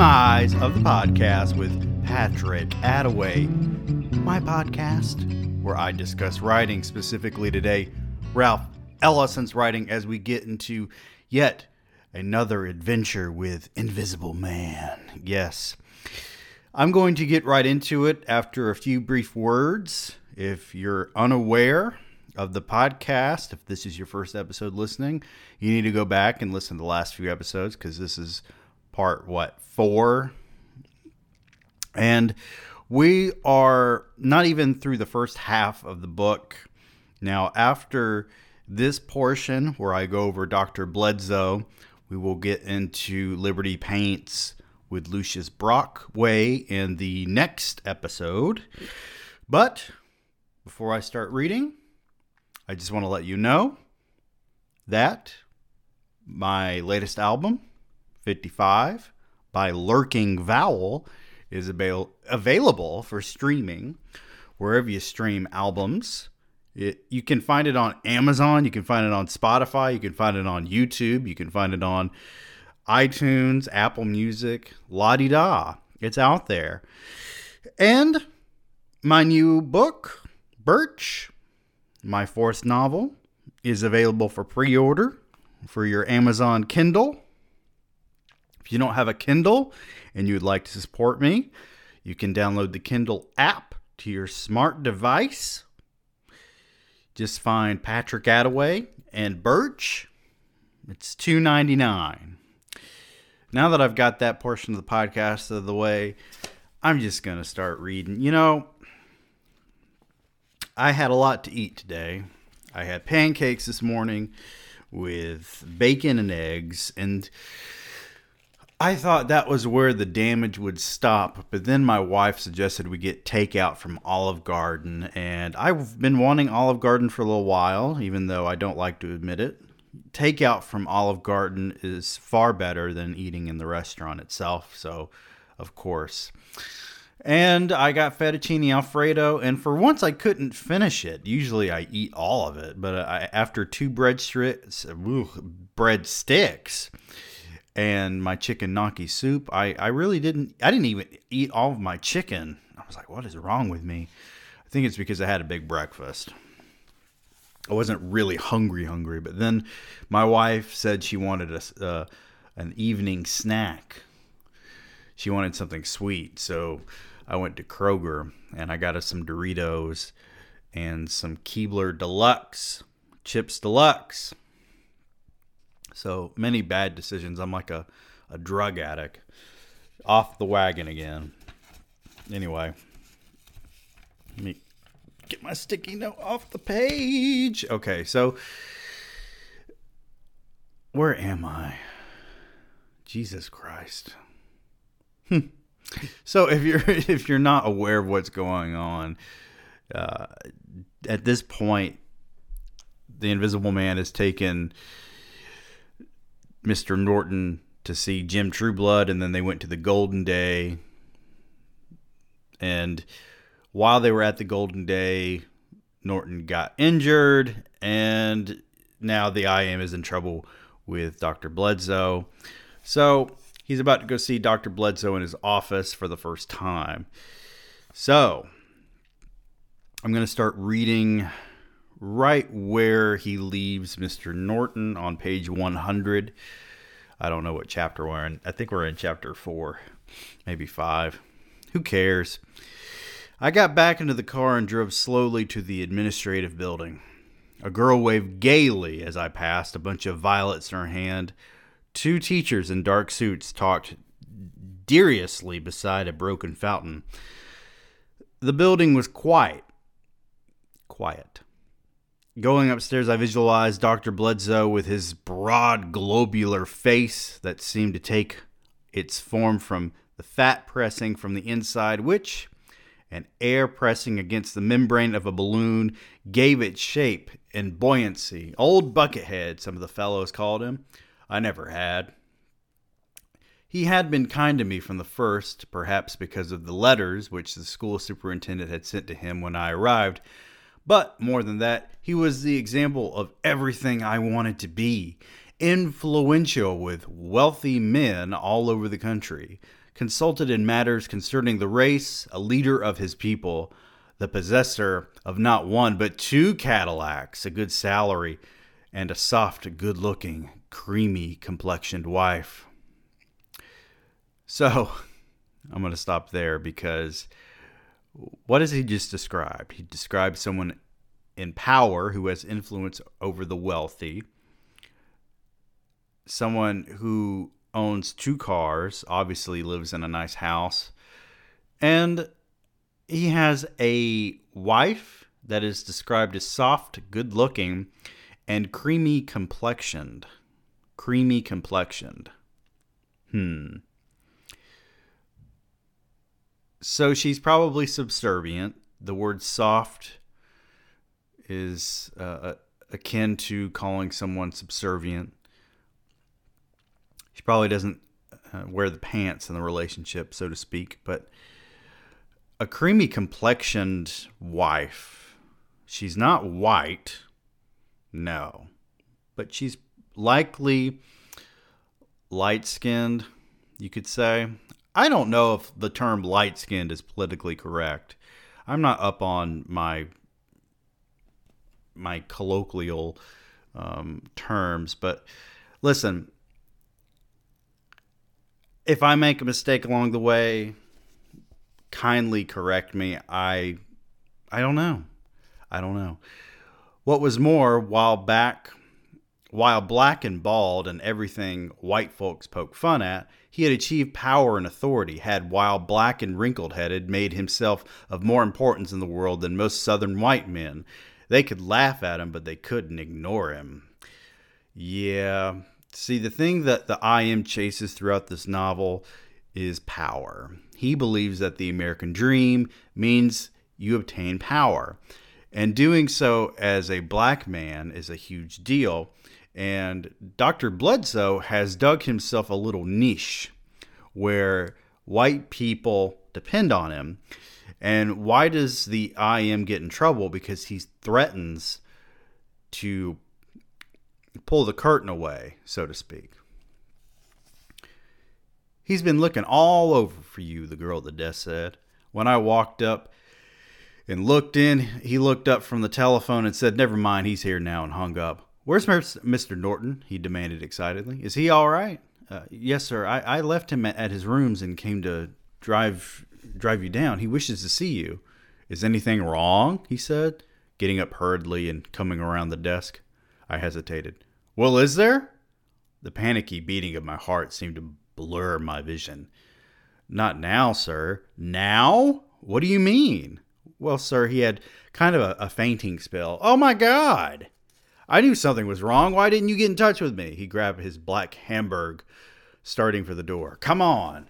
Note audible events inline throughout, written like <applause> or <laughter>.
Demise of the Podcast with Patrick Attaway, my podcast where I discuss writing, specifically today, Ralph Ellison's writing, as we get into yet another adventure with Invisible Man. Yes. I'm going to get right into it after a few brief words. If you're unaware of the podcast, if this is your first episode listening, you need to go back and listen to the last few episodes because this is part, what, four? And we are not even through the first half of the book. Now, after this portion where I go over Dr. Bledsoe, we will get into Liberty Paints with Lucius Brockway in the next episode. But before I start reading, I just want to let you know that my latest album, 55, by Lurking Vowel, is avail- available for streaming wherever you stream albums. It, you can find it on Amazon, you can find it on Spotify, you can find it on YouTube, you can find it on iTunes, Apple Music, la di da. It's out there. And my new book, Birch, my fourth novel, is available for pre order for your Amazon Kindle. You don't have a Kindle and you'd like to support me, you can download the Kindle app to your smart device. Just find Patrick Attaway and Birch. It's $2.99. Now that I've got that portion of the podcast out of the way, I'm just going to start reading. You know, I had a lot to eat today. I had pancakes this morning with bacon and eggs, and I thought that was where the damage would stop. But then my wife suggested we get takeout from Olive Garden, and I've been wanting Olive Garden for a little while, even though I don't like to admit it. Takeout from Olive Garden is far better than eating in the restaurant itself, so of course. And I got fettuccine alfredo, and for once I couldn't finish it. Usually I eat all of it, but I, after two bread strips, bread sticks, and my chicken gnocchi soup, I, I really didn't. I didn't even eat all of my chicken. I was like, what is wrong with me? I think it's because I had a big breakfast. I wasn't really hungry, hungry, but then my wife said she wanted a, uh, an evening snack. She wanted something sweet, so I went to Kroger and I got us some Doritos and some Keebler Deluxe, Chips Deluxe. So many bad decisions. I'm like a, a drug addict. Off the wagon again. Anyway, let me get my sticky note off the page. Okay, so where am I? Jesus Christ. Hmm. So if you're <laughs> if you're not aware of what's going on, uh, at this point, the Invisible Man has taken Mr. Norton to see Jim Trueblood, and then they went to the Golden Day. And while they were at the Golden Day, Norton got injured, and now the IM is in trouble with Dr. Bledsoe. So he's about to go see Dr. Bledsoe in his office for the first time. So I'm going to start reading right where he leaves Mr. Norton on page 100. I don't know what chapter we're in. I think we're in chapter four, maybe five. Who cares? I got back into the car and drove slowly to the administrative building. A girl waved gaily as I passed, a bunch of violets in her hand. Two teachers in dark suits talked deliriously beside a broken fountain. The building was quiet. Quiet. Going upstairs, I visualized Dr. Bledsoe with his broad, globular face that seemed to take its form from the fat pressing from the inside, which, and air pressing against the membrane of a balloon, gave it shape and buoyancy. Old Buckethead, some of the fellows called him. I never had. He had been kind to me from the first, perhaps because of the letters which the school superintendent had sent to him when I arrived. But more than that, he was the example of everything I wanted to be influential with wealthy men all over the country, consulted in matters concerning the race, a leader of his people, the possessor of not one but two Cadillacs, a good salary, and a soft, good looking, creamy complexioned wife. So, <laughs> I'm going to stop there because what does he just describe? He describes someone in power who has influence over the wealthy, someone who owns two cars, obviously lives in a nice house, and he has a wife that is described as soft, good looking, and creamy complexioned. Creamy complexioned. Hmm. So she's probably subservient. The word soft is uh, akin to calling someone subservient. She probably doesn't uh, wear the pants in the relationship, so to speak, but a creamy complexioned wife. She's not white, no, but she's likely light skinned, you could say. I don't know if the term light skinned is politically correct. I'm not up on my my colloquial um, terms, but listen, if I make a mistake along the way, kindly correct me. I I don't know. I don't know. What was more, while back while black and bald and everything white folks poke fun at, he had achieved power and authority, had while black and wrinkled headed made himself of more importance in the world than most southern white men. They could laugh at him, but they couldn't ignore him. Yeah. See, the thing that the IM chases throughout this novel is power. He believes that the American dream means you obtain power. And doing so as a black man is a huge deal. And Dr. Bledsoe has dug himself a little niche where white people depend on him. And why does the IM get in trouble? Because he threatens to pull the curtain away, so to speak. He's been looking all over for you, the girl at the desk said. When I walked up and looked in, he looked up from the telephone and said, Never mind, he's here now, and hung up. Where's Mr. Norton? he demanded excitedly. Is he all right? Uh, yes, sir. I, I left him at, at his rooms and came to drive drive you down. He wishes to see you. Is anything wrong? he said, getting up hurriedly and coming around the desk. I hesitated. Well, is there? The panicky beating of my heart seemed to blur my vision. Not now, sir. Now? What do you mean? Well, sir, he had kind of a, a fainting spell. Oh my God! I knew something was wrong. Why didn't you get in touch with me? He grabbed his black Homburg, starting for the door. Come on.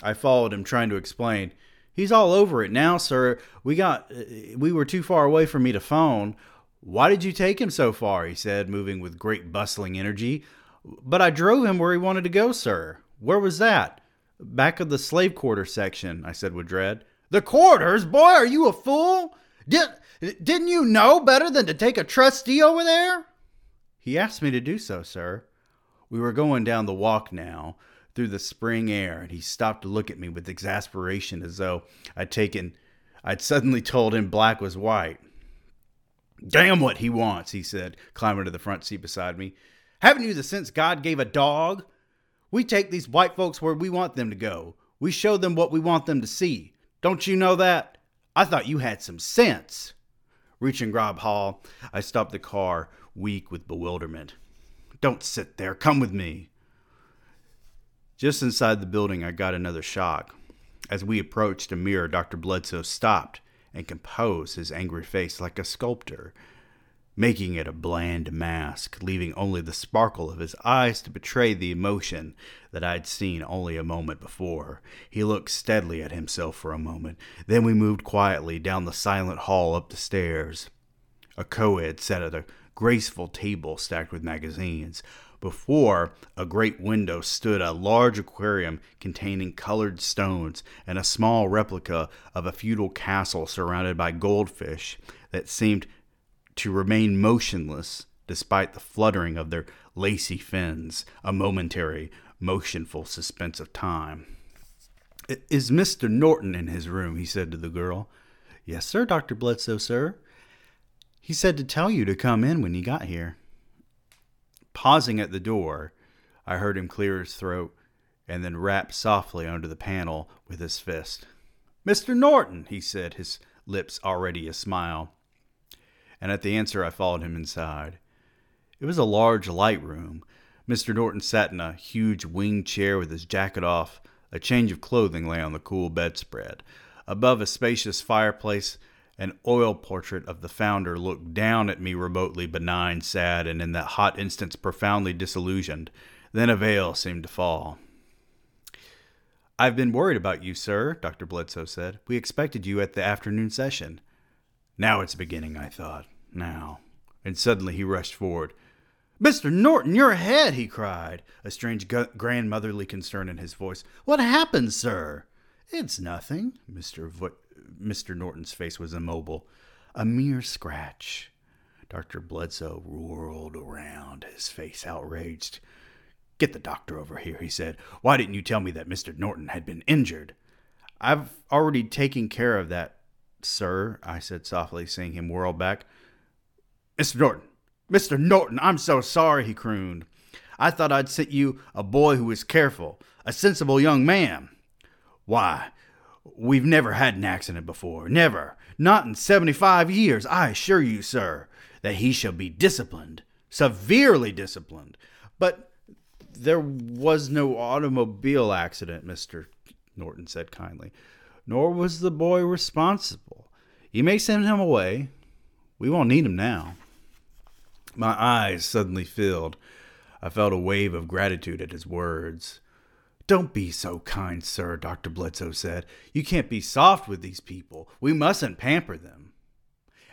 I followed him, trying to explain. He's all over it now, sir. We got uh, we were too far away for me to phone. Why did you take him so far? he said, moving with great bustling energy. But I drove him where he wanted to go, sir. Where was that? Back of the slave quarter section, I said with dread. The quarters? Boy, are you a fool? Did, didn't you know better than to take a trustee over there? He asked me to do so, sir. We were going down the walk now, through the spring air, and he stopped to look at me with exasperation as though I'd taken I'd suddenly told him black was white. Damn what he wants, he said, climbing to the front seat beside me. Haven't you the sense God gave a dog? We take these white folks where we want them to go. We show them what we want them to see. Don't you know that? I thought you had some sense. Reaching Grob Hall, I stopped the car, weak with bewilderment. Don't sit there. Come with me. Just inside the building, I got another shock. As we approached a mirror, Dr. Bledsoe stopped and composed his angry face like a sculptor, making it a bland mask, leaving only the sparkle of his eyes to betray the emotion that I'd seen only a moment before. He looked steadily at himself for a moment. Then we moved quietly down the silent hall up the stairs. A co-ed sat at a graceful table stacked with magazines. Before a great window stood a large aquarium containing colored stones and a small replica of a feudal castle surrounded by goldfish that seemed to remain motionless. despite the fluttering of their lacy fins, a momentary, motionful suspense of time. Is Mr. Norton in his room? he said to the girl. Yes, sir, Dr. Bledsoe, sir. He said to tell you to come in when you got here. Pausing at the door, I heard him clear his throat and then rap softly under the panel with his fist. Mr. Norton, he said, his lips already a smile. And at the answer, I followed him inside. It was a large, light room. Mr. Norton sat in a huge wing chair with his jacket off. A change of clothing lay on the cool bedspread. Above a spacious fireplace, an oil portrait of the founder looked down at me remotely benign, sad, and in that hot instant profoundly disillusioned. Then a veil seemed to fall. I've been worried about you, sir, Dr. Bledsoe said. We expected you at the afternoon session. Now it's beginning, I thought. Now. And suddenly he rushed forward. Mr. Norton, your head, he cried, a strange grandmotherly concern in his voice. What happened, sir? It's nothing. Mr. Vo- Mr. Norton's face was immobile. A mere scratch. Dr. Bledsoe whirled around, his face outraged. Get the doctor over here, he said. Why didn't you tell me that Mr. Norton had been injured? I've already taken care of that, sir, I said softly, seeing him whirl back. Mr. Norton, Mr. Norton, I'm so sorry, he crooned. I thought I'd sent you a boy who was careful, a sensible young man. Why, we've never had an accident before. Never. Not in 75 years. I assure you, sir, that he shall be disciplined, severely disciplined. But there was no automobile accident, Mr. Norton said kindly, nor was the boy responsible. You may send him away. We won't need him now. My eyes suddenly filled. I felt a wave of gratitude at his words. Don't be so kind, sir, Dr. Bledsoe said. You can't be soft with these people. We mustn't pamper them.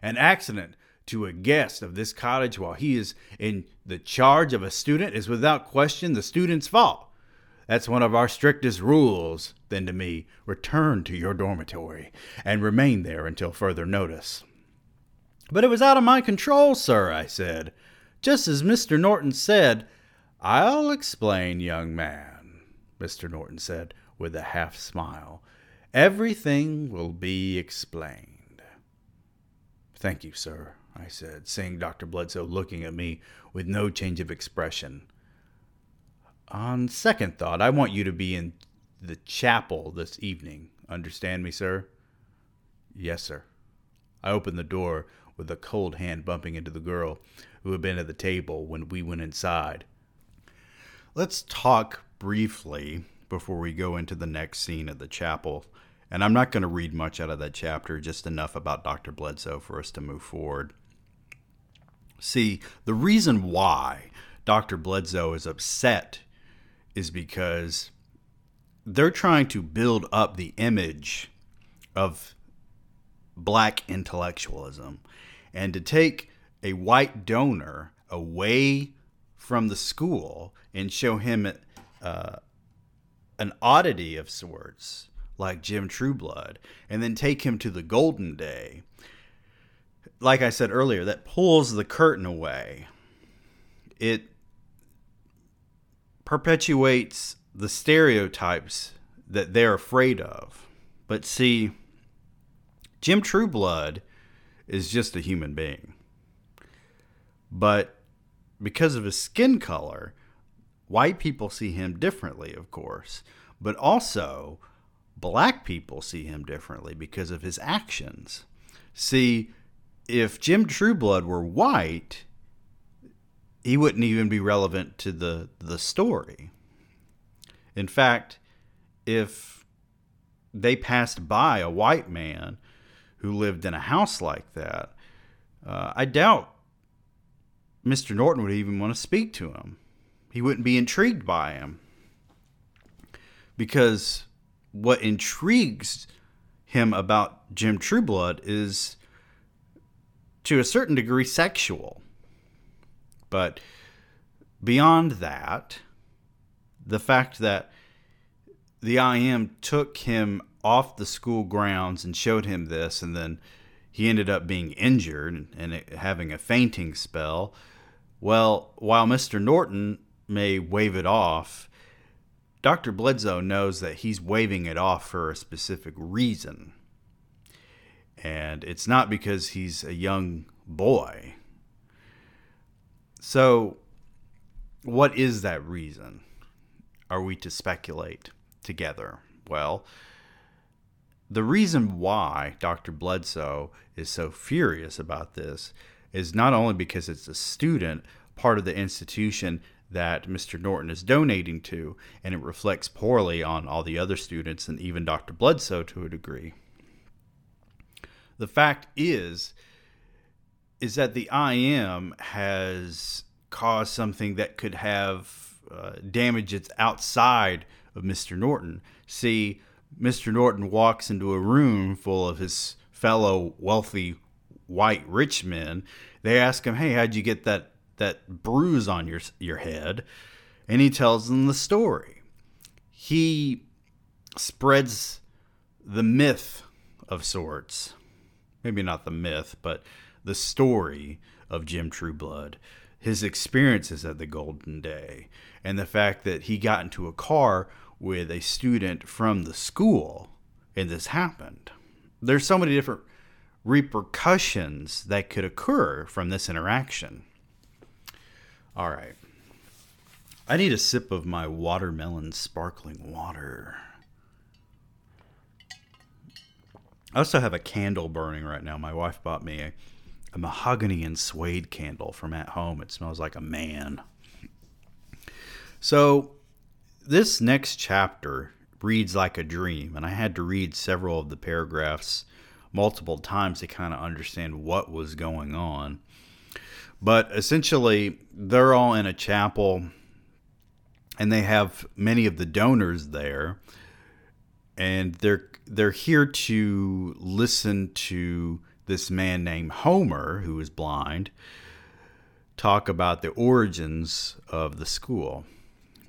An accident to a guest of this cottage while he is in the charge of a student is without question the student's fault. That's one of our strictest rules. Then to me, return to your dormitory and remain there until further notice. But it was out of my control, sir, I said. Just as Mr. Norton said, I'll explain, young man. Mr. Norton said with a half smile. Everything will be explained. Thank you, sir, I said, seeing Dr. Bledsoe looking at me with no change of expression. On second thought, I want you to be in the chapel this evening. Understand me, sir? Yes, sir. I opened the door with a cold hand bumping into the girl who had been at the table when we went inside. Let's talk briefly before we go into the next scene at the chapel. And I'm not going to read much out of that chapter, just enough about Dr. Bledsoe for us to move forward. See, the reason why Dr. Bledsoe is upset is because they're trying to build up the image of black intellectualism and to take a white donor away from the school and show him uh, an oddity of sorts, like Jim Trueblood, and then take him to the Golden Day, like I said earlier, that pulls the curtain away. It perpetuates the stereotypes that they're afraid of. But see, Jim Trueblood is just a human being. But because of his skin color, White people see him differently, of course, but also black people see him differently because of his actions. See, if Jim Trueblood were white, he wouldn't even be relevant to the, the story. In fact, if they passed by a white man who lived in a house like that, uh, I doubt Mr. Norton would even want to speak to him he wouldn't be intrigued by him. Because what intrigues him about Jim Trueblood is to a certain degree sexual. But beyond that, the fact that the IM took him off the school grounds and showed him this, and then he ended up being injured and having a fainting spell Well, while Mr. Norton may wave it off, Dr. Bledsoe knows that he's waving it off for a specific reason. And it's not because he's a young boy. So, what is that reason? Are we to speculate together? Well, the reason why Dr. Bledsoe is so furious about this is not only because it's a student, part of the institution that Mr. Norton is donating to, and it reflects poorly on all the other students and even Dr. Bledsoe to a degree. The fact is, is that the IM has caused something that could have uh, damages outside of Mr. Norton. See, Mr. Norton walks into a room full of his fellow wealthy white rich men. They ask him, "Hey, how'd you get that that bruise on your your head?" And he tells them the story. He spreads the myth of sorts. Maybe not the myth, but the story of Jim Trueblood, his experiences at the Golden Day, and the fact that he got into a car with a student from the school and this happened. There's so many different repercussions that could occur from this interaction. All right. I need a sip of my watermelon sparkling water. I also have a candle burning right now. My wife bought me a, a mahogany and suede candle from at home. It smells like a man. So, this next chapter reads like a dream, and I had to read several of the paragraphs multiple times to kind of understand what was going on. But essentially, they're all in a chapel, and they have many of the donors there, and they're they're here to listen to this man named Homer, who is blind, talk about the origins of the school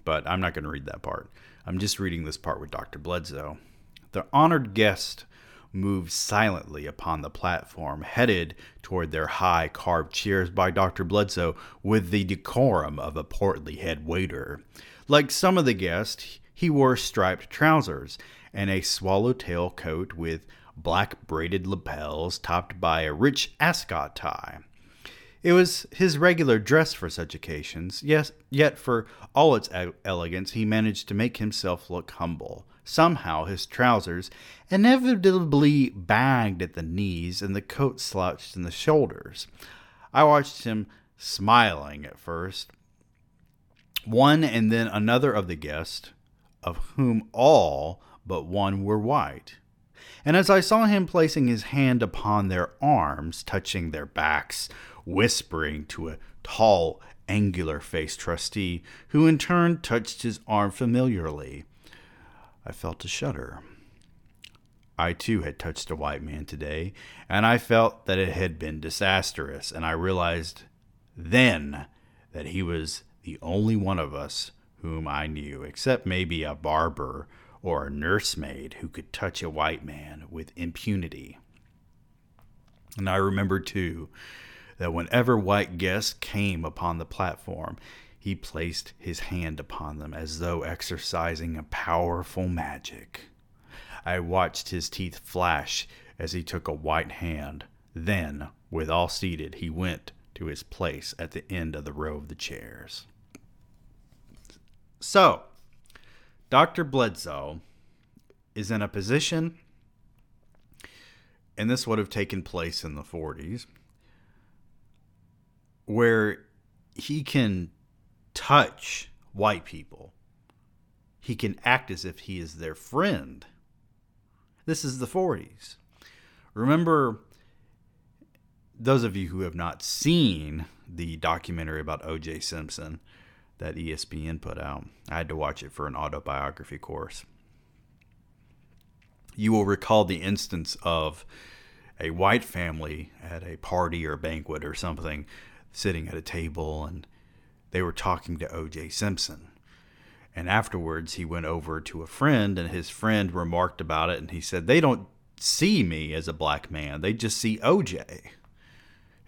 but I'm not going to read that part. I'm just reading this part with Dr. Bledsoe. The honored guest moved silently upon the platform, headed toward their high carved chairs by Dr. Bledsoe with the decorum of a portly head waiter. Like some of the guests, he wore striped trousers and a swallowtail coat with black braided lapels topped by a rich ascot tie. It was his regular dress for such occasions, yes, yet for all its elegance, he managed to make himself look humble. Somehow his trousers inevitably bagged at the knees and the coat slouched in the shoulders. I watched him smiling at first. One and then another of the guests, of whom all but one were white. And as I saw him placing his hand upon their arms, touching their backs, whispering to a tall, angular faced trustee, who in turn touched his arm familiarly. I felt a shudder. I too had touched a white man today, and I felt that it had been disastrous, and I realized then that he was the only one of us whom I knew, except maybe a barber or a nursemaid who could touch a white man with impunity. And I remember too that whenever white guests came upon the platform, he placed his hand upon them as though exercising a powerful magic. I watched his teeth flash as he took a white hand. Then, with all seated, he went to his place at the end of the row of the chairs. So, Dr. Bledsoe is in a position, and this would have taken place in the 40s, where he can touch white people. He can act as if he is their friend. This is the 40s. Remember, those of you who have not seen the documentary about O.J. Simpson that ESPN put out, I had to watch it for an autobiography course. You will recall the instance of a white family at a party or banquet or something sitting at a table and they were talking to OJ Simpson. And afterwards, he went over to a friend, and his friend remarked about it. And he said, They don't see me as a black man, they just see OJ.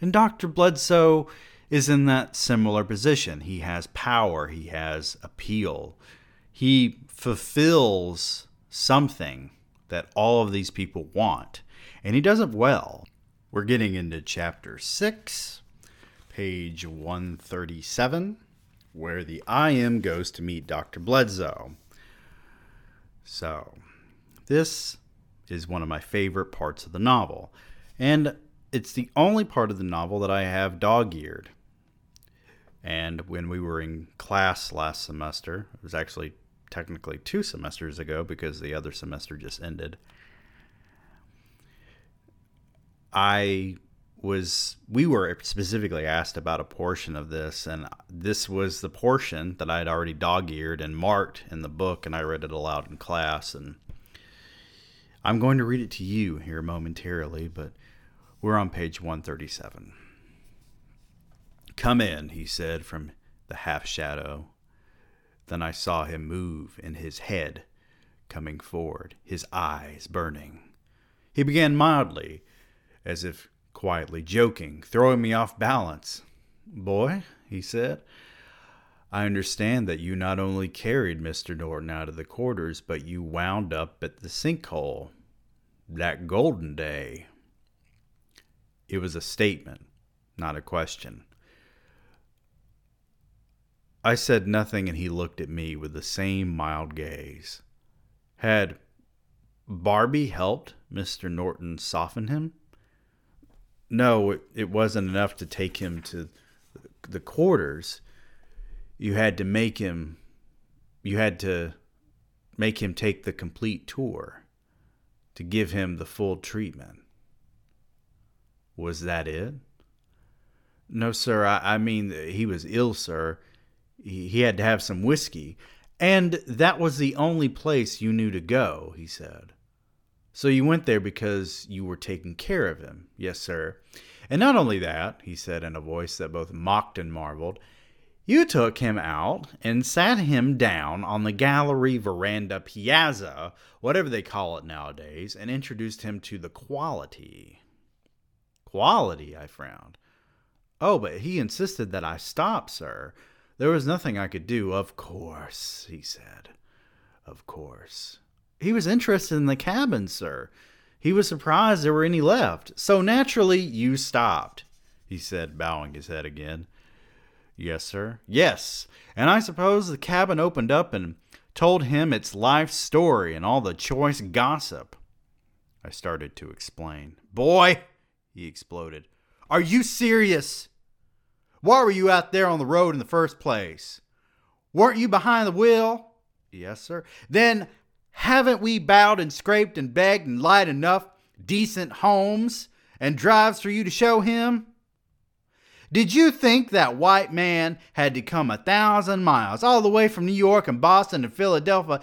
And Dr. Bledsoe is in that similar position. He has power, he has appeal, he fulfills something that all of these people want, and he does it well. We're getting into chapter 6, page 137, where the I am goes to meet Dr. Bledsoe. So, this is one of my favorite parts of the novel, and it's the only part of the novel that I have dog eared. And when we were in class last semester, it was actually technically two semesters ago because the other semester just ended. I was we were specifically asked about a portion of this and this was the portion that I had already dog-eared and marked in the book and I read it aloud in class and I'm going to read it to you here momentarily but we're on page 137. Come in, he said from the half shadow. Then I saw him move in his head coming forward, his eyes burning. He began mildly as if quietly joking, throwing me off balance. Boy, he said, I understand that you not only carried Mr. Norton out of the quarters, but you wound up at the sinkhole. That golden day. It was a statement, not a question. I said nothing, and he looked at me with the same mild gaze. Had Barbee helped Mr. Norton soften him? no, it, it wasn't enough to take him to the quarters. You had to make him, you had to make him take the complete tour to give him the full treatment. Was that it? No, sir. I, I mean, he was ill, sir. He, had to have some whiskey. And that was the only place you knew to go, he said. So you went there because you were taking care of him. Yes, sir. And not only that, he said in a voice that both mocked and marveled, you took him out and sat him down on the gallery, veranda, piazza, whatever they call it nowadays, and introduced him to the quality. Quality, I frowned. Oh, but he insisted that I stop, sir. There was nothing I could do. Of course, he said. Of course. He was interested in the cabin, sir. He was surprised there were any left. So naturally, you stopped, he said, bowing his head again. Yes, sir. Yes. And I suppose the cabin opened up and told him its life story and all the choice gossip. I started to explain. Boy, he exploded. Are you serious? Why were you out there on the road in the first place? Weren't you behind the wheel? Yes, sir. Then haven't we bowed and scraped and begged and lied enough decent homes and drives for you to show him? Did you think that white man had to come a thousand miles all the way from New York and Boston and Philadelphia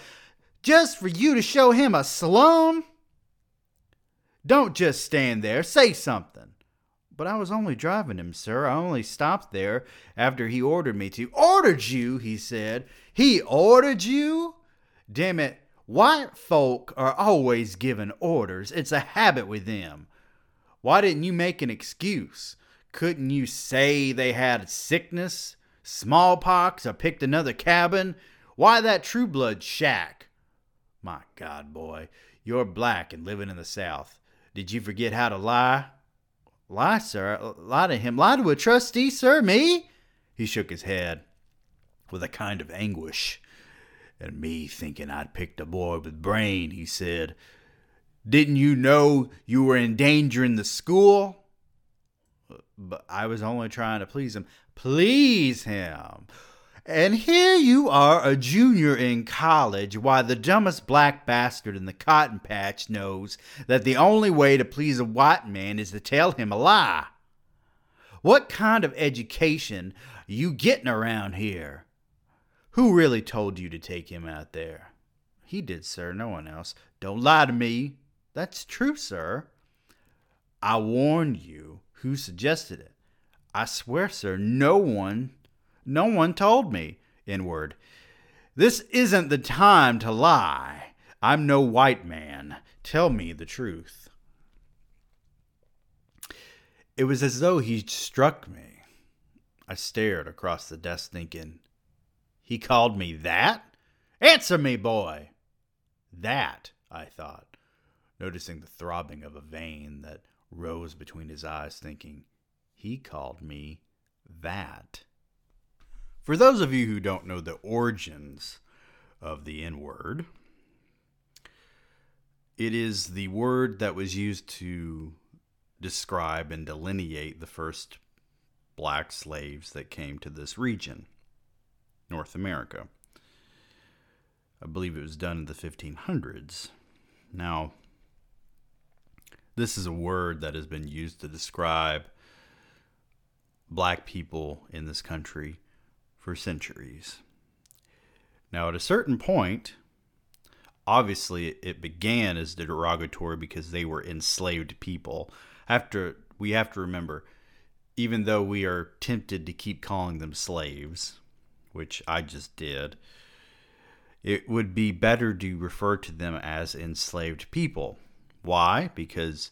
just for you to show him a slum? Don't just stand there, say something. But I was only driving him, sir. I only stopped there after he ordered me to. Ordered you, he said. He ordered you? Damn it, White folk are always given orders. It's a habit with them. Why didn't you make an excuse? Couldn't you say they had sickness, smallpox, or picked another cabin? Why that Trueblood shack? My God, boy, you're black and living in the South. Did you forget how to lie? Lie, sir? Lie to him? Lie to a trustee, sir? Me? He shook his head with a kind of anguish. And me thinking I'd picked a boy with brain, he said. Didn't you know you were endangering the school? But I was only trying to please him. Please him. And here you are, a junior in college. Why, the dumbest black bastard in the cotton patch knows that the only way to please a white man is to tell him a lie. What kind of education you getting around here? Who really told you to take him out there? He did, sir, no one else. Don't lie to me. That's true, sir. I warned you. Who suggested it? I swear, sir, no one, no one told me. Inward. This isn't the time to lie. I'm no white man. Tell me the truth. It was as though he struck me. I stared across the desk thinking, He called me that? Answer me, boy! That, I thought, noticing the throbbing of a vein that rose between his eyes, thinking, He called me that. For those of you who don't know the origins of the N word, it is the word that was used to describe and delineate the first black slaves that came to this region, North America. I believe it was done in the 1500s. Now, this is a word that has been used to describe black people in this country for centuries. Now, at a certain point, obviously it began as the derogatory because they were enslaved people. After we have to remember, even though we are tempted to keep calling them slaves, which I just did, it would be better to refer to them as enslaved people. Why? Because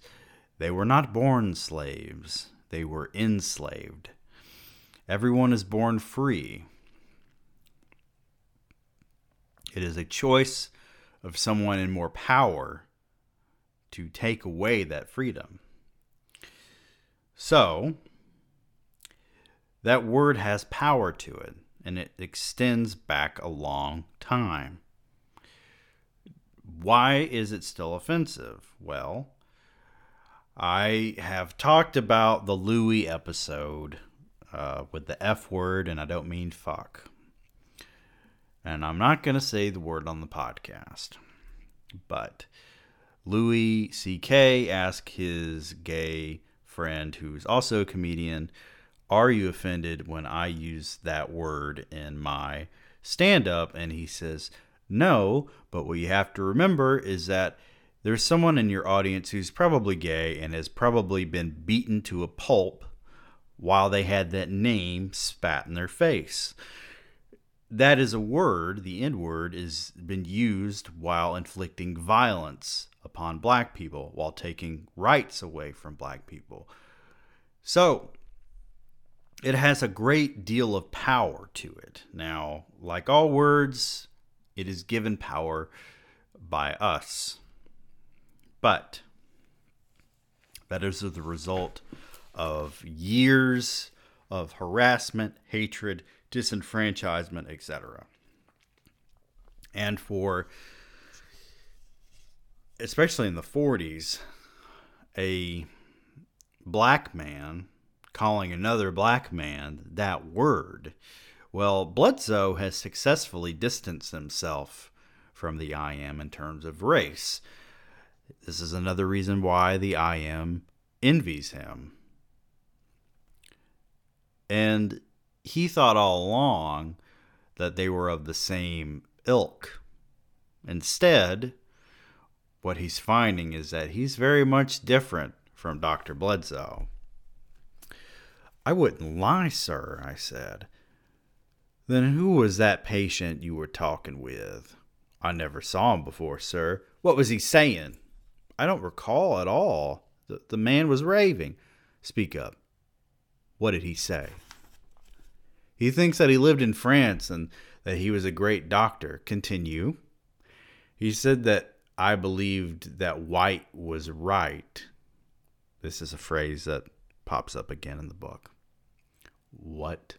they were not born slaves, they were enslaved. Everyone is born free. It is a choice of someone in more power to take away that freedom. So, that word has power to it, and it extends back a long time. Why is it still offensive? Well, I have talked about the Louis episode uh, with the F word, and I don't mean fuck and I'm not going to say the word on the podcast, but Louis C.K. asked his gay friend, who's also a comedian, Are you offended when I use that word in my stand up? And he says, No, but what you have to remember is that there's someone in your audience who's probably gay and has probably been beaten to a pulp while they had that name spat in their face that is a word, the N word, has been used while inflicting violence upon black people, while taking rights away from black people. So, it has a great deal of power to it. Now, like all words, it is given power by us. But that is the result of years of harassment, hatred, disenfranchisement, etc. And for, especially in the 40s, a black man calling another black man that word. Well, Bledsoe has successfully distanced himself from the I am in terms of race. This is another reason why the I am envies him. And he thought all along that they were of the same ilk. Instead, what he's finding is that he's very much different from Dr. Bledsoe. I wouldn't lie, sir, I said. Then who was that patient you were talking with? I never saw him before, sir. What was he saying? I don't recall at all. The, the man was raving. Speak up. What did he say? He thinks that he lived in France and that he was a great doctor. Continue. He said that I believed that white was right. This is a phrase that pops up again in the book. What?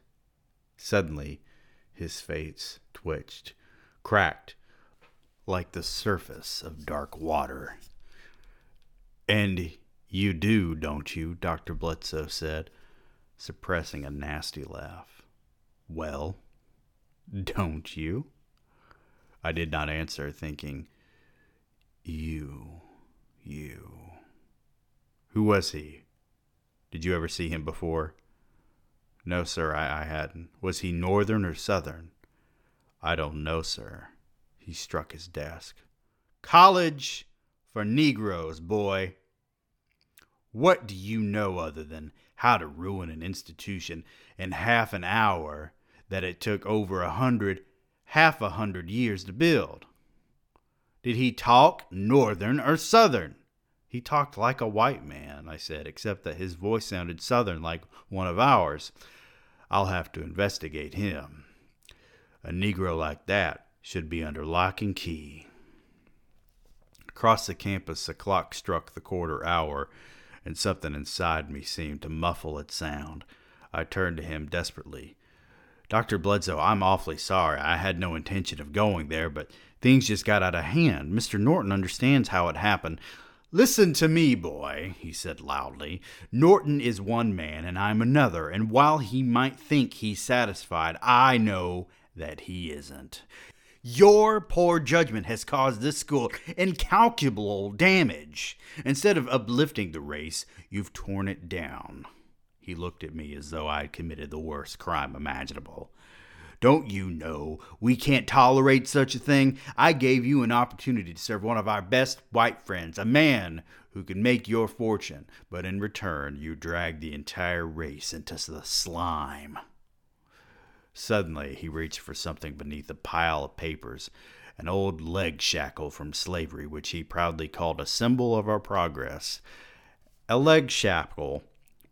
Suddenly, his face twitched, cracked, like the surface of dark water. And you do, don't you? Dr. Bledsoe said, suppressing a nasty laugh. Well, don't you? I did not answer, thinking, You, you. Who was he? Did you ever see him before? No, sir, I, I hadn't. Was he northern or southern? I don't know, sir. He struck his desk. College for Negroes, boy. What do you know other than how to ruin an institution in half an hour that it took over a hundred, half a hundred years to build. Did he talk northern or southern? He talked like a white man, I said, except that his voice sounded southern like one of ours. I'll have to investigate him. A Negro like that should be under lock and key. Across the campus, a clock struck the quarter hour, and something inside me seemed to muffle its sound. I turned to him desperately. Dr. Bledsoe, I'm awfully sorry. I had no intention of going there, but things just got out of hand. Mr. Norton understands how it happened. Listen to me, boy, he said loudly. Norton is one man, and I'm another, and while he might think he's satisfied, I know that he isn't. Your poor judgment has caused this school incalculable damage. Instead of uplifting the race, you've torn it down. He looked at me as though I had committed the worst crime imaginable. Don't you know we can't tolerate such a thing? I gave you an opportunity to serve one of our best white friends, a man who could make your fortune, but in return you dragged the entire race into the slime. Suddenly, he reached for something beneath a pile of papers, an old leg shackle from slavery, which he proudly called a symbol of our progress. A leg shackle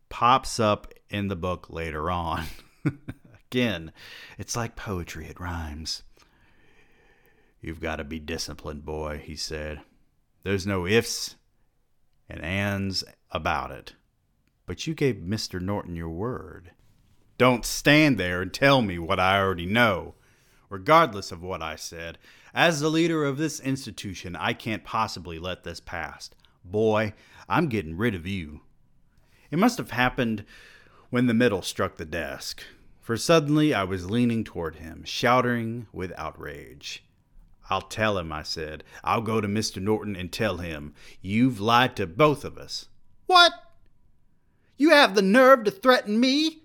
pops up in the book later on. <laughs> Again, it's like poetry, it rhymes. You've got to be disciplined, boy, he said. There's no ifs and ands about it. But you gave Mr. Norton your word. Don't stand there and tell me what I already know. Regardless of what I said, as the leader of this institution, I can't possibly let this pass. Boy, I'm getting rid of you. It must have happened when the middle struck the desk, for suddenly I was leaning toward him, shouting with outrage. I'll tell him, I said. I'll go to Mr. Norton and tell him. You've lied to both of us. What? You have the nerve to threaten me?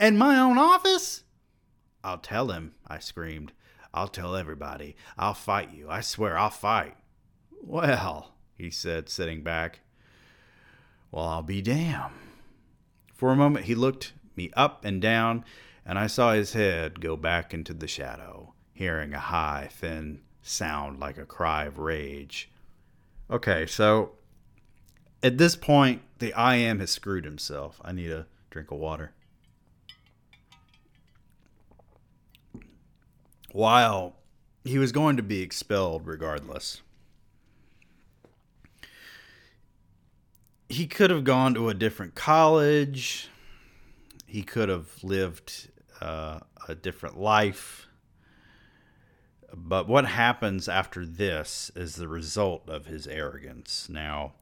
And my own office? I'll tell him, I screamed. I'll tell everybody. I'll fight you. I swear I'll fight. Well, he said, sitting back. Well, I'll be damned. For a moment, he looked me up and down, and I saw his head go back into the shadow, hearing a high, thin sound like a cry of rage. Okay, so at this point, the I am has screwed himself. I need a drink of water. While he was going to be expelled regardless. He could have gone to a different college. He could have lived uh, a different life. But what happens after this is the result of his arrogance. Now,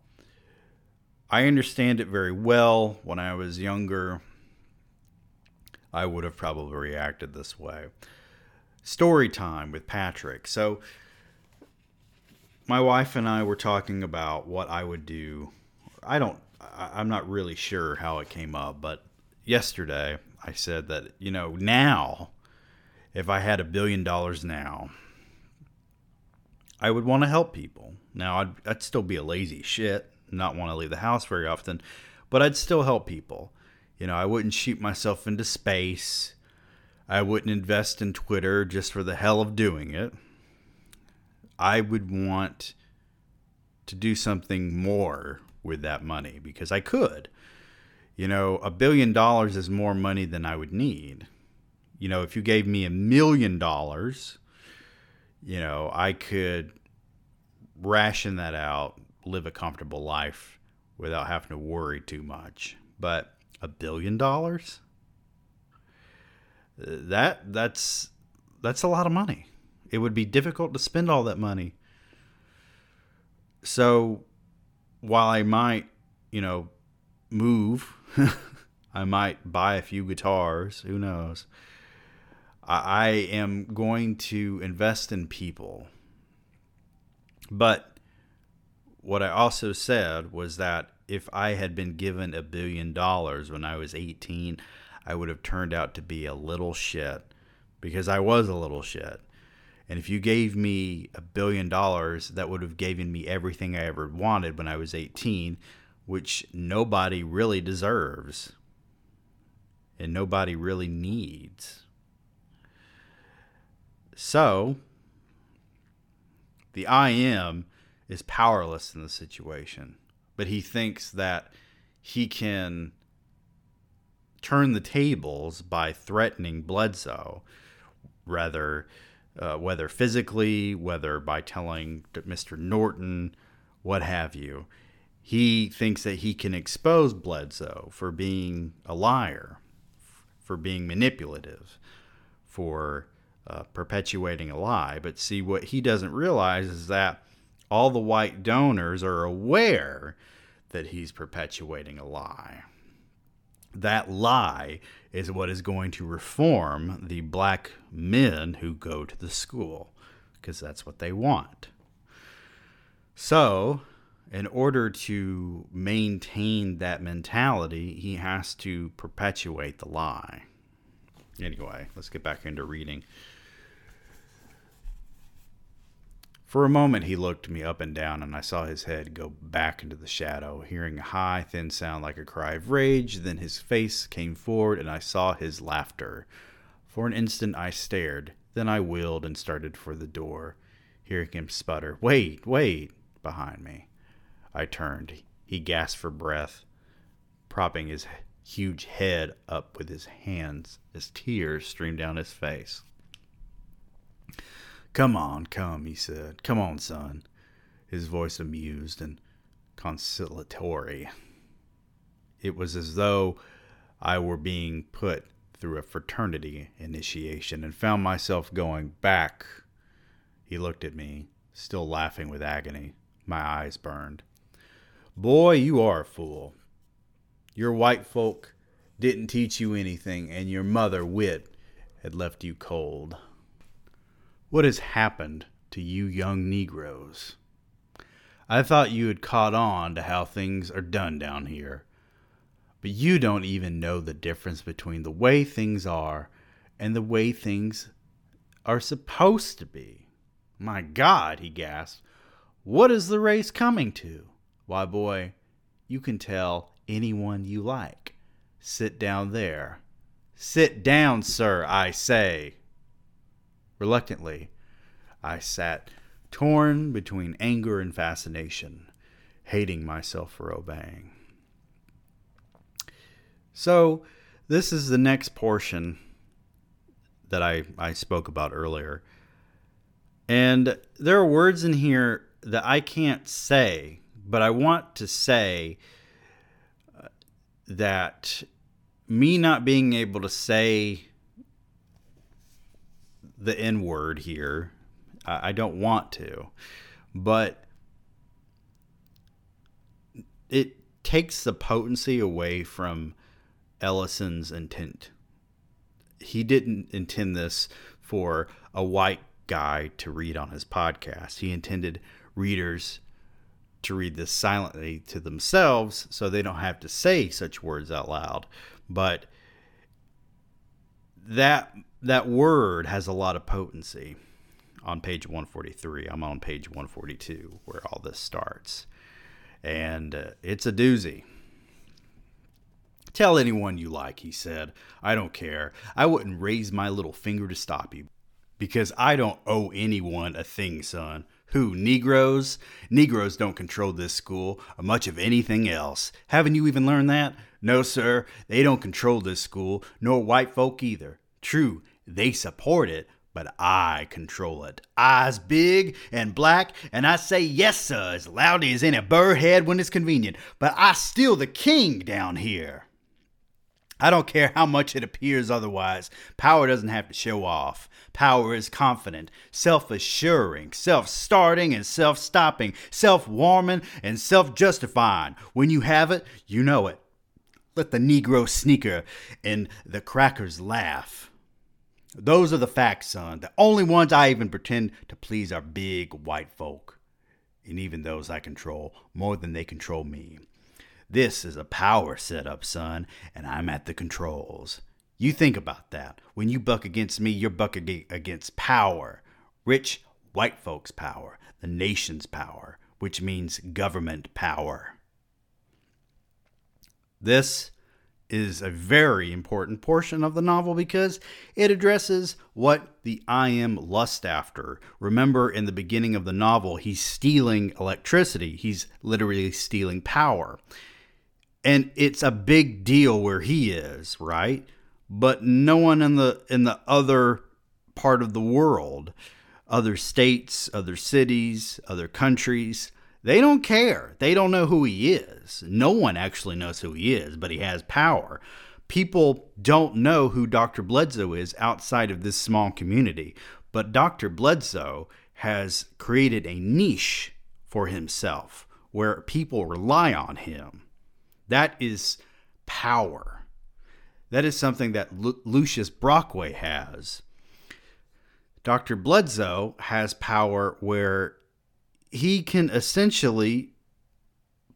I understand it very well. When I was younger, I would have probably reacted this way story time with Patrick. So, my wife and I were talking about what I would do. I don't, I'm not really sure how it came up, but yesterday I said that, you know, now, if I had a billion dollars now, I would want to help people. Now, I'd, I'd still be a lazy shit, not want to leave the house very often, but I'd still help people. You know, I wouldn't shoot myself into space. I wouldn't invest in Twitter just for the hell of doing it. I would want to do something more with that money because I could. You know, a billion dollars is more money than I would need. You know, if you gave me a million dollars, you know, I could ration that out, live a comfortable life without having to worry too much. But a billion dollars? That that's that's a lot of money. It would be difficult to spend all that money. So while I might, you know, move, <laughs> I might buy a few guitars, who knows. I, I am going to invest in people. But what I also said was that if I had been given a billion dollars when I was 18, I would have turned out to be a little shit because I was a little shit. And if you gave me a billion dollars, that would have given me everything I ever wanted when I was 18, which nobody really deserves and nobody really needs. So, the I am is powerless in the situation, but he thinks that he can turn the tables by threatening Bledsoe, rather, uh, whether physically, whether by telling Mr. Norton, what have you. He thinks that he can expose Bledsoe for being a liar, for being manipulative, for uh, perpetuating a lie. But see, what he doesn't realize is that all the white donors are aware that he's perpetuating a lie. That lie is what is going to reform the black men who go to the school, because that's what they want. So, in order to maintain that mentality, he has to perpetuate the lie. Anyway, let's get back into reading. For a moment, he looked me up and down, and I saw his head go back into the shadow, hearing a high, thin sound like a cry of rage. Then his face came forward, and I saw his laughter. For an instant, I stared. Then I wheeled and started for the door, hearing him sputter, Wait, wait, behind me. I turned. He gasped for breath, propping his huge head up with his hands as tears streamed down his face. Come on, come, he said. Come on, son. His voice amused and conciliatory. It was as though I were being put through a fraternity initiation and found myself going back. He looked at me, still laughing with agony. My eyes burned. Boy, you are a fool. Your white folk didn't teach you anything, and your mother, wit, had left you cold. What has happened to you young Negroes? I thought you had caught on to how things are done down here. But you don't even know the difference between the way things are and the way things are supposed to be. My God, he gasped. What is the race coming to? Why, boy, you can tell anyone you like. Sit down there. Sit down, sir, I say. Reluctantly, I sat torn between anger and fascination, hating myself for obeying. So, this is the next portion that I, I spoke about earlier. And there are words in here that I can't say, but I want to say uh, that me not being able to say the N word here. I, I don't want to, but it takes the potency away from Ellison's intent. He didn't intend this for a white guy to read on his podcast. He intended readers to read this silently to themselves so they don't have to say such words out loud. But that that word has a lot of potency on page 143. I'm on page 142 where all this starts. And uh, it's a doozy. Tell anyone you like, he said. I don't care. I wouldn't raise my little finger to stop you. Because I don't owe anyone a thing, son. Who, Negroes? Negroes don't control this school or much of anything else. Haven't you even learned that? No, sir, they don't control this school, nor white folk either. True, they support it, but I control it. I's big and black, and I say yes, sir, as loudly as any burrhead when it's convenient, but I still the king down here. I don't care how much it appears otherwise. Power doesn't have to show off. Power is confident, self assuring, self starting and self stopping, self warming and self justifying. When you have it, you know it. Let the Negro sneaker and the crackers laugh. Those are the facts, son. The only ones I even pretend to please are big white folk. And even those I control more than they control me. This is a power setup, son, and I'm at the controls. You think about that. When you buck against me, you're bucking against power. Rich white folks' power, the nation's power, which means government power. This is a very important portion of the novel because it addresses what the I am lust after. Remember, in the beginning of the novel, he's stealing electricity, he's literally stealing power. and it's a big deal where he is, right? But no one in the in the other part of the world, other states, other cities, other countries, they don't care. They don't know who he is. No one actually knows who he is, but he has power. People don't know who Dr. Bledsoe is outside of this small community, but Dr. Bledsoe has created a niche for himself where people rely on him. That is power. That is something that Lu- Lucius Brockway has. Dr. Bledsoe has power where he can essentially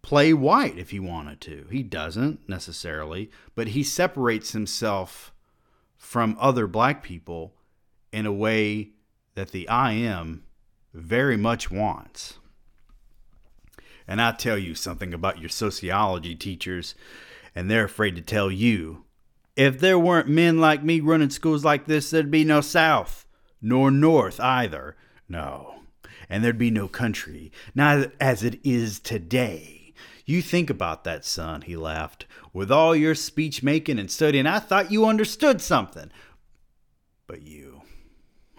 play white if he wanted to. He doesn't necessarily, but he separates himself from other black people in a way that the IM very much wants. And I tell you something about your sociology teachers, and they're afraid to tell you. If there weren't men like me running schools like this, there'd be no South, nor North either. No. And there'd be no country, not as it is today. You think about that, son, he laughed. With all your speech making and studying, I thought you understood something. But you.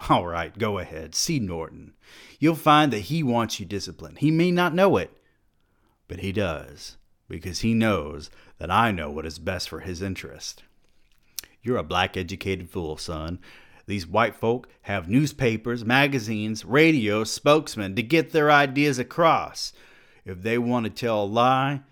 All right, go ahead. See Norton. You'll find that he wants you disciplined. He may not know it, but he does, because he knows that I know what is best for his interest. You're a black educated fool, son. These white folk have newspapers, magazines, radio, spokesmen to get their ideas across. If they want to tell a lie,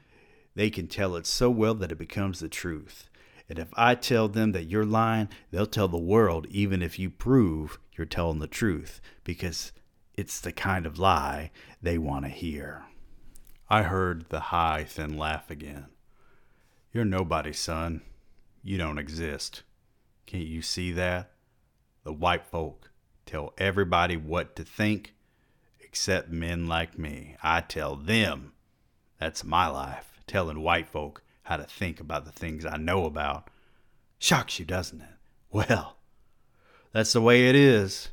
they can tell it so well that it becomes the truth. And if I tell them that you're lying, they'll tell the world, even if you prove you're telling the truth, because it's the kind of lie they want to hear. I heard the high, thin laugh again. You're nobody, son. You don't exist. Can't you see that? The white folk tell everybody what to think except men like me. I tell them. That's my life, telling white folk how to think about the things I know about. Shocks you, doesn't it? Well, that's the way it is.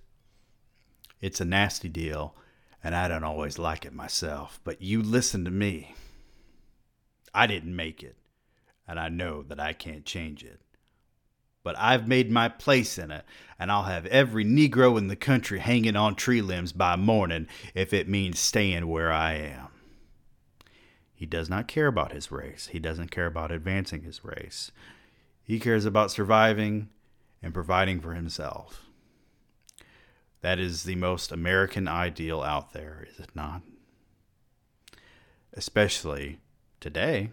It's a nasty deal, and I don't always like it myself, but you listen to me. I didn't make it, and I know that I can't change it. But I've made my place in it, and I'll have every Negro in the country hanging on tree limbs by morning if it means staying where I am. He does not care about his race. He doesn't care about advancing his race. He cares about surviving and providing for himself. That is the most American ideal out there, is it not? Especially today.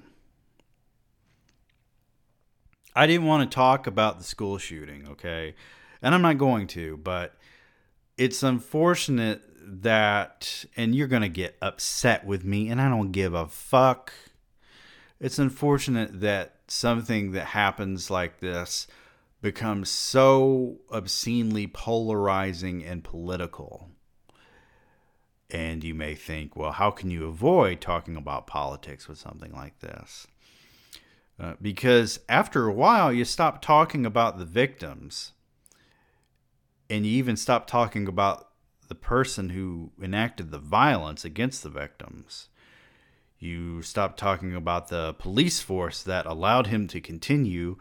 I didn't want to talk about the school shooting, okay? And I'm not going to, but it's unfortunate that, and you're going to get upset with me, and I don't give a fuck. It's unfortunate that something that happens like this becomes so obscenely polarizing and political. And you may think, well, how can you avoid talking about politics with something like this? Uh, because after a while, you stop talking about the victims and you even stop talking about the person who enacted the violence against the victims. You stop talking about the police force that allowed him to continue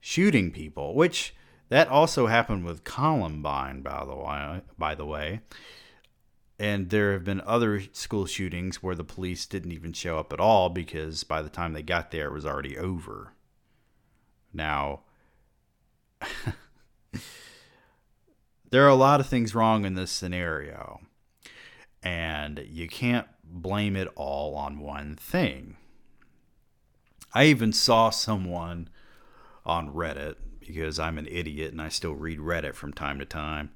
shooting people, which that also happened with Columbine, by the way. By the way, and there have been other school shootings where the police didn't even show up at all because by the time they got there, it was already over. Now, <laughs> there are a lot of things wrong in this scenario, and you can't blame it all on one thing. I even saw someone on Reddit because I'm an idiot and I still read Reddit from time to time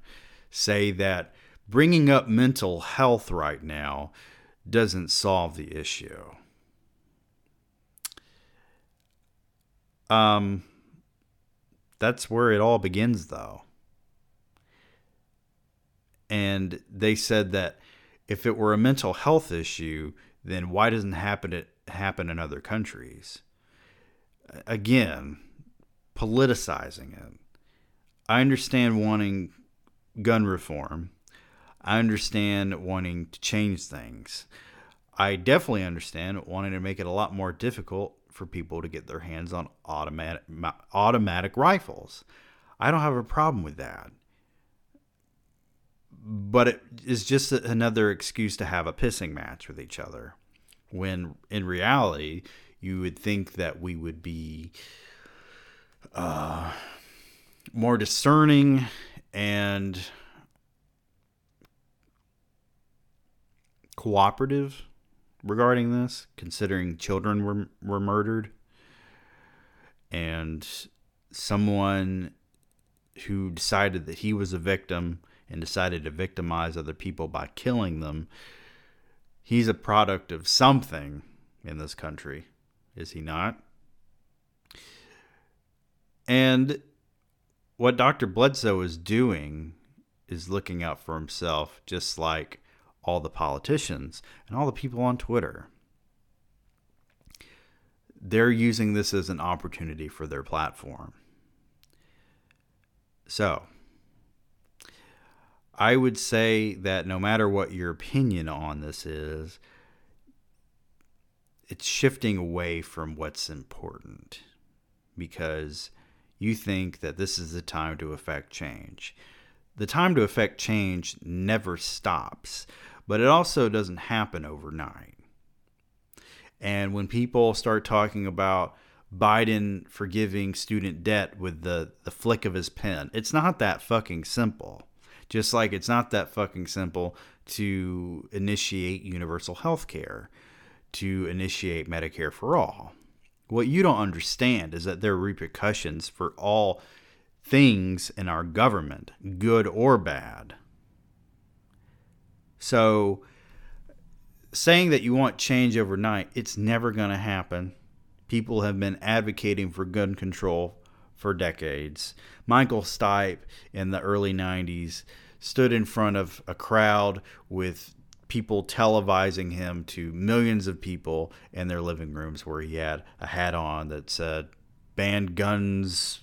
say that bringing up mental health right now doesn't solve the issue. Um that's where it all begins though. And they said that if it were a mental health issue, then why doesn't happen it happen in other countries? Again, politicizing it. I understand wanting gun reform. I understand wanting to change things. I definitely understand wanting to make it a lot more difficult for people to get their hands on automatic automatic rifles. I don't have a problem with that. But it is just another excuse to have a pissing match with each other. When in reality, you would think that we would be uh, more discerning and cooperative regarding this, considering children were, were murdered and someone who decided that he was a victim and decided to victimize other people by killing them. He's a product of something in this country, is he not? And what Dr. Bledsoe is doing is looking out for himself, just like all the politicians and all the people on Twitter. They're using this as an opportunity for their platform. So, I would say that no matter what your opinion on this is, it's shifting away from what's important because you think that this is the time to affect change. The time to affect change never stops, but it also doesn't happen overnight. And when people start talking about Biden forgiving student debt with the, the flick of his pen, it's not that fucking simple. Just like it's not that fucking simple to initiate universal health care, to initiate Medicare for all. What you don't understand is that there are repercussions for all things in our government, good or bad. So, saying that you want change overnight, it's never going to happen. People have been advocating for gun control for decades. Michael Stipe in the early 90s stood in front of a crowd with people televising him to millions of people in their living rooms where he had a hat on that said ban guns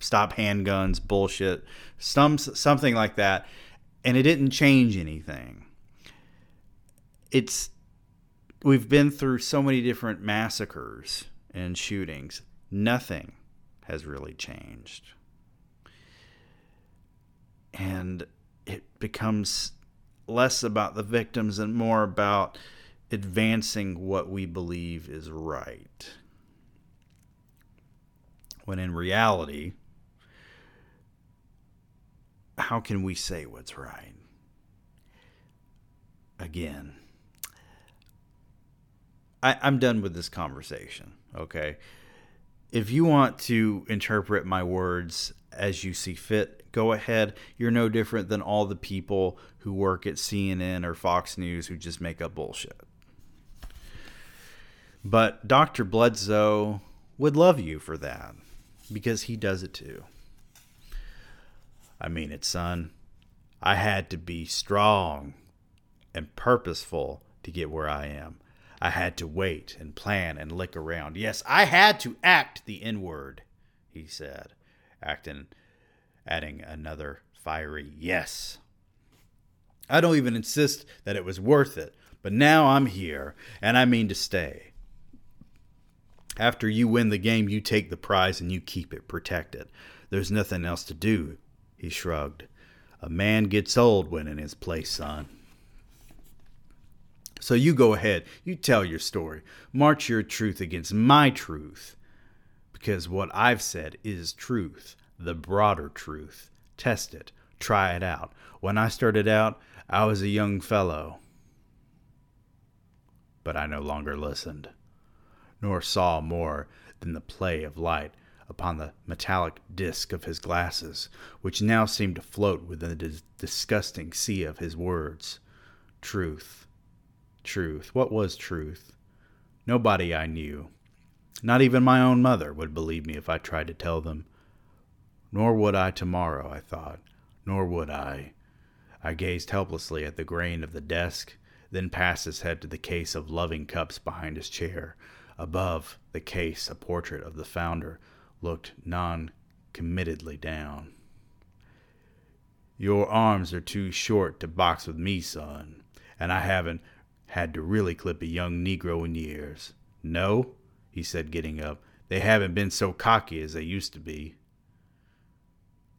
stop handguns bullshit some something like that and it didn't change anything it's we've been through so many different massacres and shootings nothing has really changed and it becomes less about the victims and more about advancing what we believe is right. When in reality, how can we say what's right? Again, I, am done with this conversation, okay? If you want to interpret my words as you see fit, go ahead. You're no different than all the people who work at CNN or Fox News who just make up bullshit. But Dr. Bledsoe would love you for that because he does it too. I mean it, son. I had to be strong and purposeful to get where I am. I had to wait and plan and lick around. Yes, I had to act the N word, he said, acting adding another fiery yes. I don't even insist that it was worth it, but now I'm here, and I mean to stay. After you win the game, you take the prize and you keep it protected. There's nothing else to do, he shrugged. A man gets old when in his place, son. So you go ahead, you tell your story, march your truth against my truth, because what I've said is truth the broader truth. Test it. Try it out. When I started out, I was a young fellow. But I no longer listened, nor saw more than the play of light upon the metallic disk of his glasses, which now seemed to float within the dis- disgusting sea of his words. Truth. Truth. What was truth? Nobody I knew, not even my own mother, would believe me if I tried to tell them. Nor would I tomorrow, I thought, nor would I. I gazed helplessly at the grain of the desk, then past his head to the case of loving cups behind his chair. Above the case, a portrait of the founder looked non committedly down. Your arms are too short to box with me, son, and I haven't had to really clip a young Negro in years. No? he said, getting up. They haven't been so cocky as they used to be.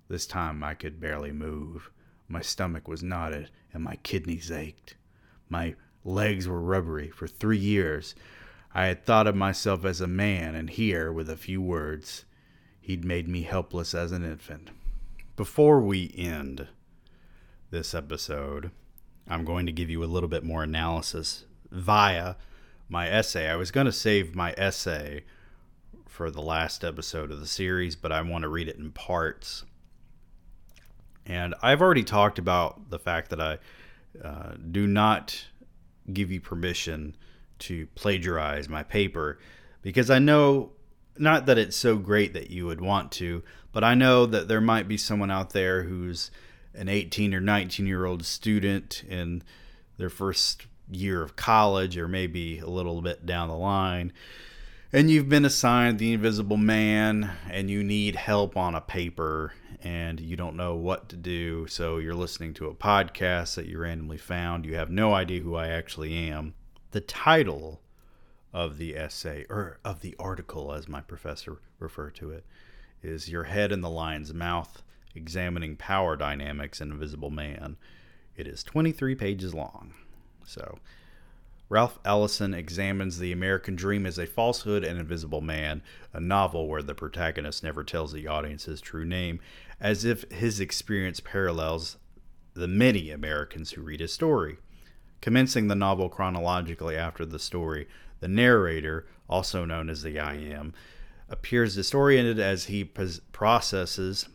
This time I could barely move. My stomach was knotted and my kidneys ached. My legs were rubbery. For three years, I had thought of myself as a man, and here, with a few words, he'd made me helpless as an infant. Before we end this episode, I'm going to give you a little bit more analysis via my essay. I was going to save my essay for the last episode of the series, but I want to read it in parts. And I've already talked about the fact that I uh, do not give you permission to plagiarize my paper because I know not that it's so great that you would want to, but I know that there might be someone out there who's an 18 or 19 year old student in their first year of college or maybe a little bit down the line. And you've been assigned the invisible man and you need help on a paper and you don't know what to do. So you're listening to a podcast that you randomly found. You have no idea who i actually am. The title of the essay or of the article as my professor referred to it is your head in the lion's mouth examining power dynamics in invisible man it is 23 pages long so Ralph Ellison examines the American dream as a falsehood and invisible man, a novel where the protagonist never tells the audience his true name, as if his experience parallels the many Americans who read his story. Commencing the novel chronologically after the story, the narrator, also known as the I Am, appears disoriented as he processes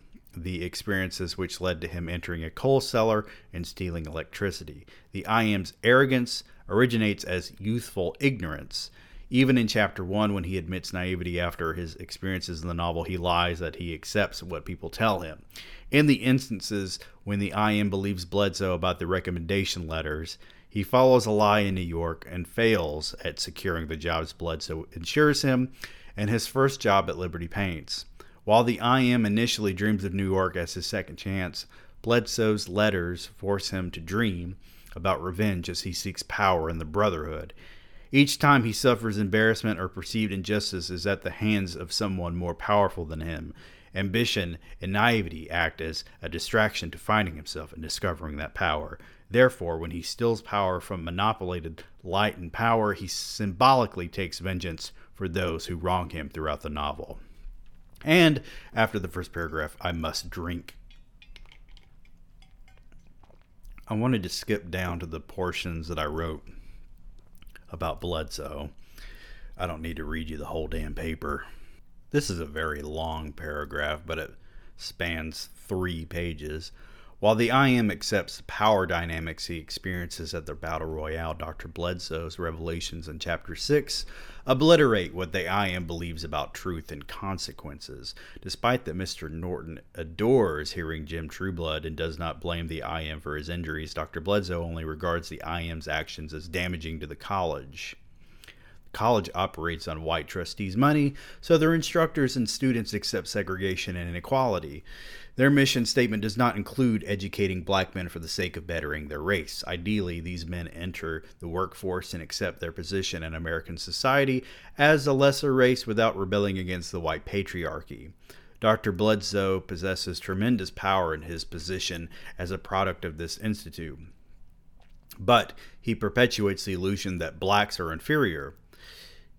the experiences which led to him entering a coal cellar and stealing electricity. The I Am's arrogance, originates as youthful ignorance. Even in chapter one, when he admits naivety after his experiences in the novel, he lies that he accepts what people tell him. In the instances when the IM believes Bledsoe about the recommendation letters, he follows a lie in New York and fails at securing the jobs Bledsoe ensures him and his first job at Liberty Paints. While the IM initially dreams of New York as his second chance, Bledsoe's letters force him to dream about revenge as he seeks power in the Brotherhood. Each time he suffers embarrassment or perceived injustice is at the hands of someone more powerful than him. Ambition and naivety act as a distraction to finding himself and discovering that power. Therefore, when he steals power from monopolated light and power, he symbolically takes vengeance for those who wrong him throughout the novel. And after the first paragraph, I must drink I wanted to skip down to the portions that I wrote about Bledsoe. I don't need to read you the whole damn paper. This is a very long paragraph, but it spans three pages. While the I Am accepts the power dynamics he experiences at the Battle Royale, Dr. Bledsoe's revelations in Chapter 6 obliterate what the I Am believes about truth and consequences. Despite that Mr. Norton adores hearing Jim Trueblood and does not blame the I Am for his injuries, Dr. Bledsoe only regards the I Am's actions as damaging to the college The college operates on white trustees' money, so their instructors and students accept segregation and inequality. Their mission statement does not include educating black men for the sake of bettering their race. Ideally, these men enter the workforce and accept their position in American society as a lesser race without rebelling against the white patriarchy. Dr. Bledsoe possesses tremendous power in his position as a product of this institute. But he perpetuates the illusion that blacks are inferior.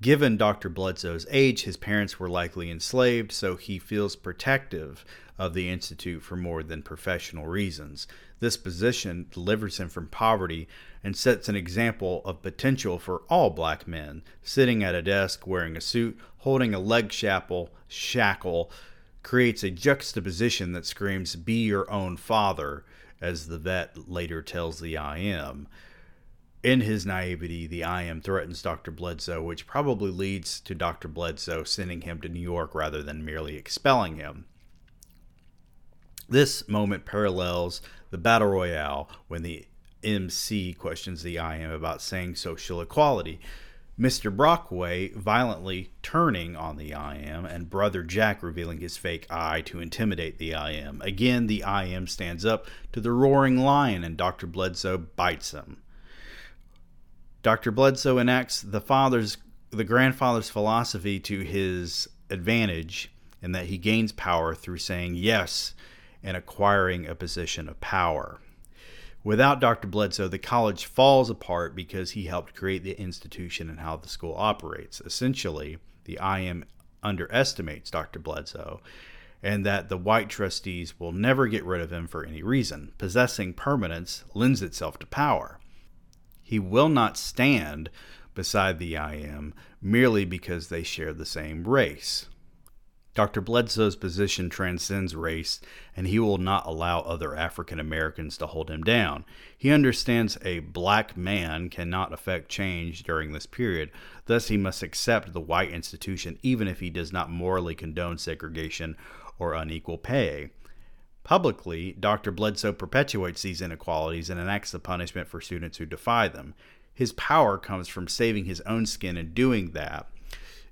Given Dr. Bledsoe's age, his parents were likely enslaved, so he feels protective of the Institute for more than professional reasons. This position delivers him from poverty and sets an example of potential for all black men. Sitting at a desk wearing a suit, holding a leg shackle, shackle creates a juxtaposition that screams, Be your own father, as the vet later tells the I am. In his naivety, the I am threatens Dr. Bledsoe, which probably leads to Dr. Bledsoe sending him to New York rather than merely expelling him. This moment parallels the battle royale when the MC questions the I am about saying social equality. Mr. Brockway violently turning on the I am, and Brother Jack revealing his fake eye to intimidate the I am. Again, the I am stands up to the roaring lion, and Dr. Bledsoe bites him. Dr. Bledsoe enacts the father's the grandfather's philosophy to his advantage in that he gains power through saying yes and acquiring a position of power. Without Dr. Bledsoe, the college falls apart because he helped create the institution and how the school operates. Essentially, the IM underestimates Dr. Bledsoe and that the white trustees will never get rid of him for any reason. Possessing permanence lends itself to power. He will not stand beside the IM merely because they share the same race. Dr. Bledsoe's position transcends race, and he will not allow other African Americans to hold him down. He understands a black man cannot affect change during this period, thus, he must accept the white institution even if he does not morally condone segregation or unequal pay. Publicly, Dr. Bledsoe perpetuates these inequalities and enacts the punishment for students who defy them. His power comes from saving his own skin and doing that,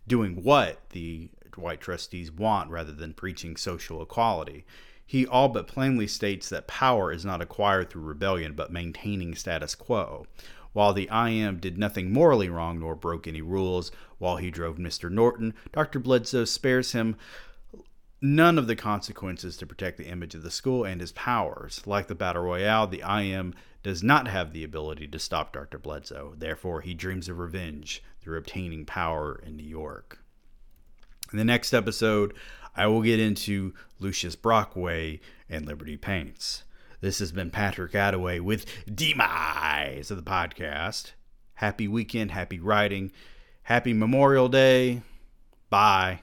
doing what the white trustees want rather than preaching social equality. He all but plainly states that power is not acquired through rebellion, but maintaining status quo. While the IM did nothing morally wrong nor broke any rules while he drove Mr. Norton, Dr. Bledsoe spares him none of the consequences to protect the image of the school and his powers. Like the Battle Royale, the IM does not have the ability to stop Dr. Bledsoe. Therefore, he dreams of revenge through obtaining power in New York. In the next episode, I will get into Lucius Brockway and Liberty Paints. This has been Patrick Attaway with Demise of the podcast. Happy weekend, happy writing, happy Memorial Day. Bye.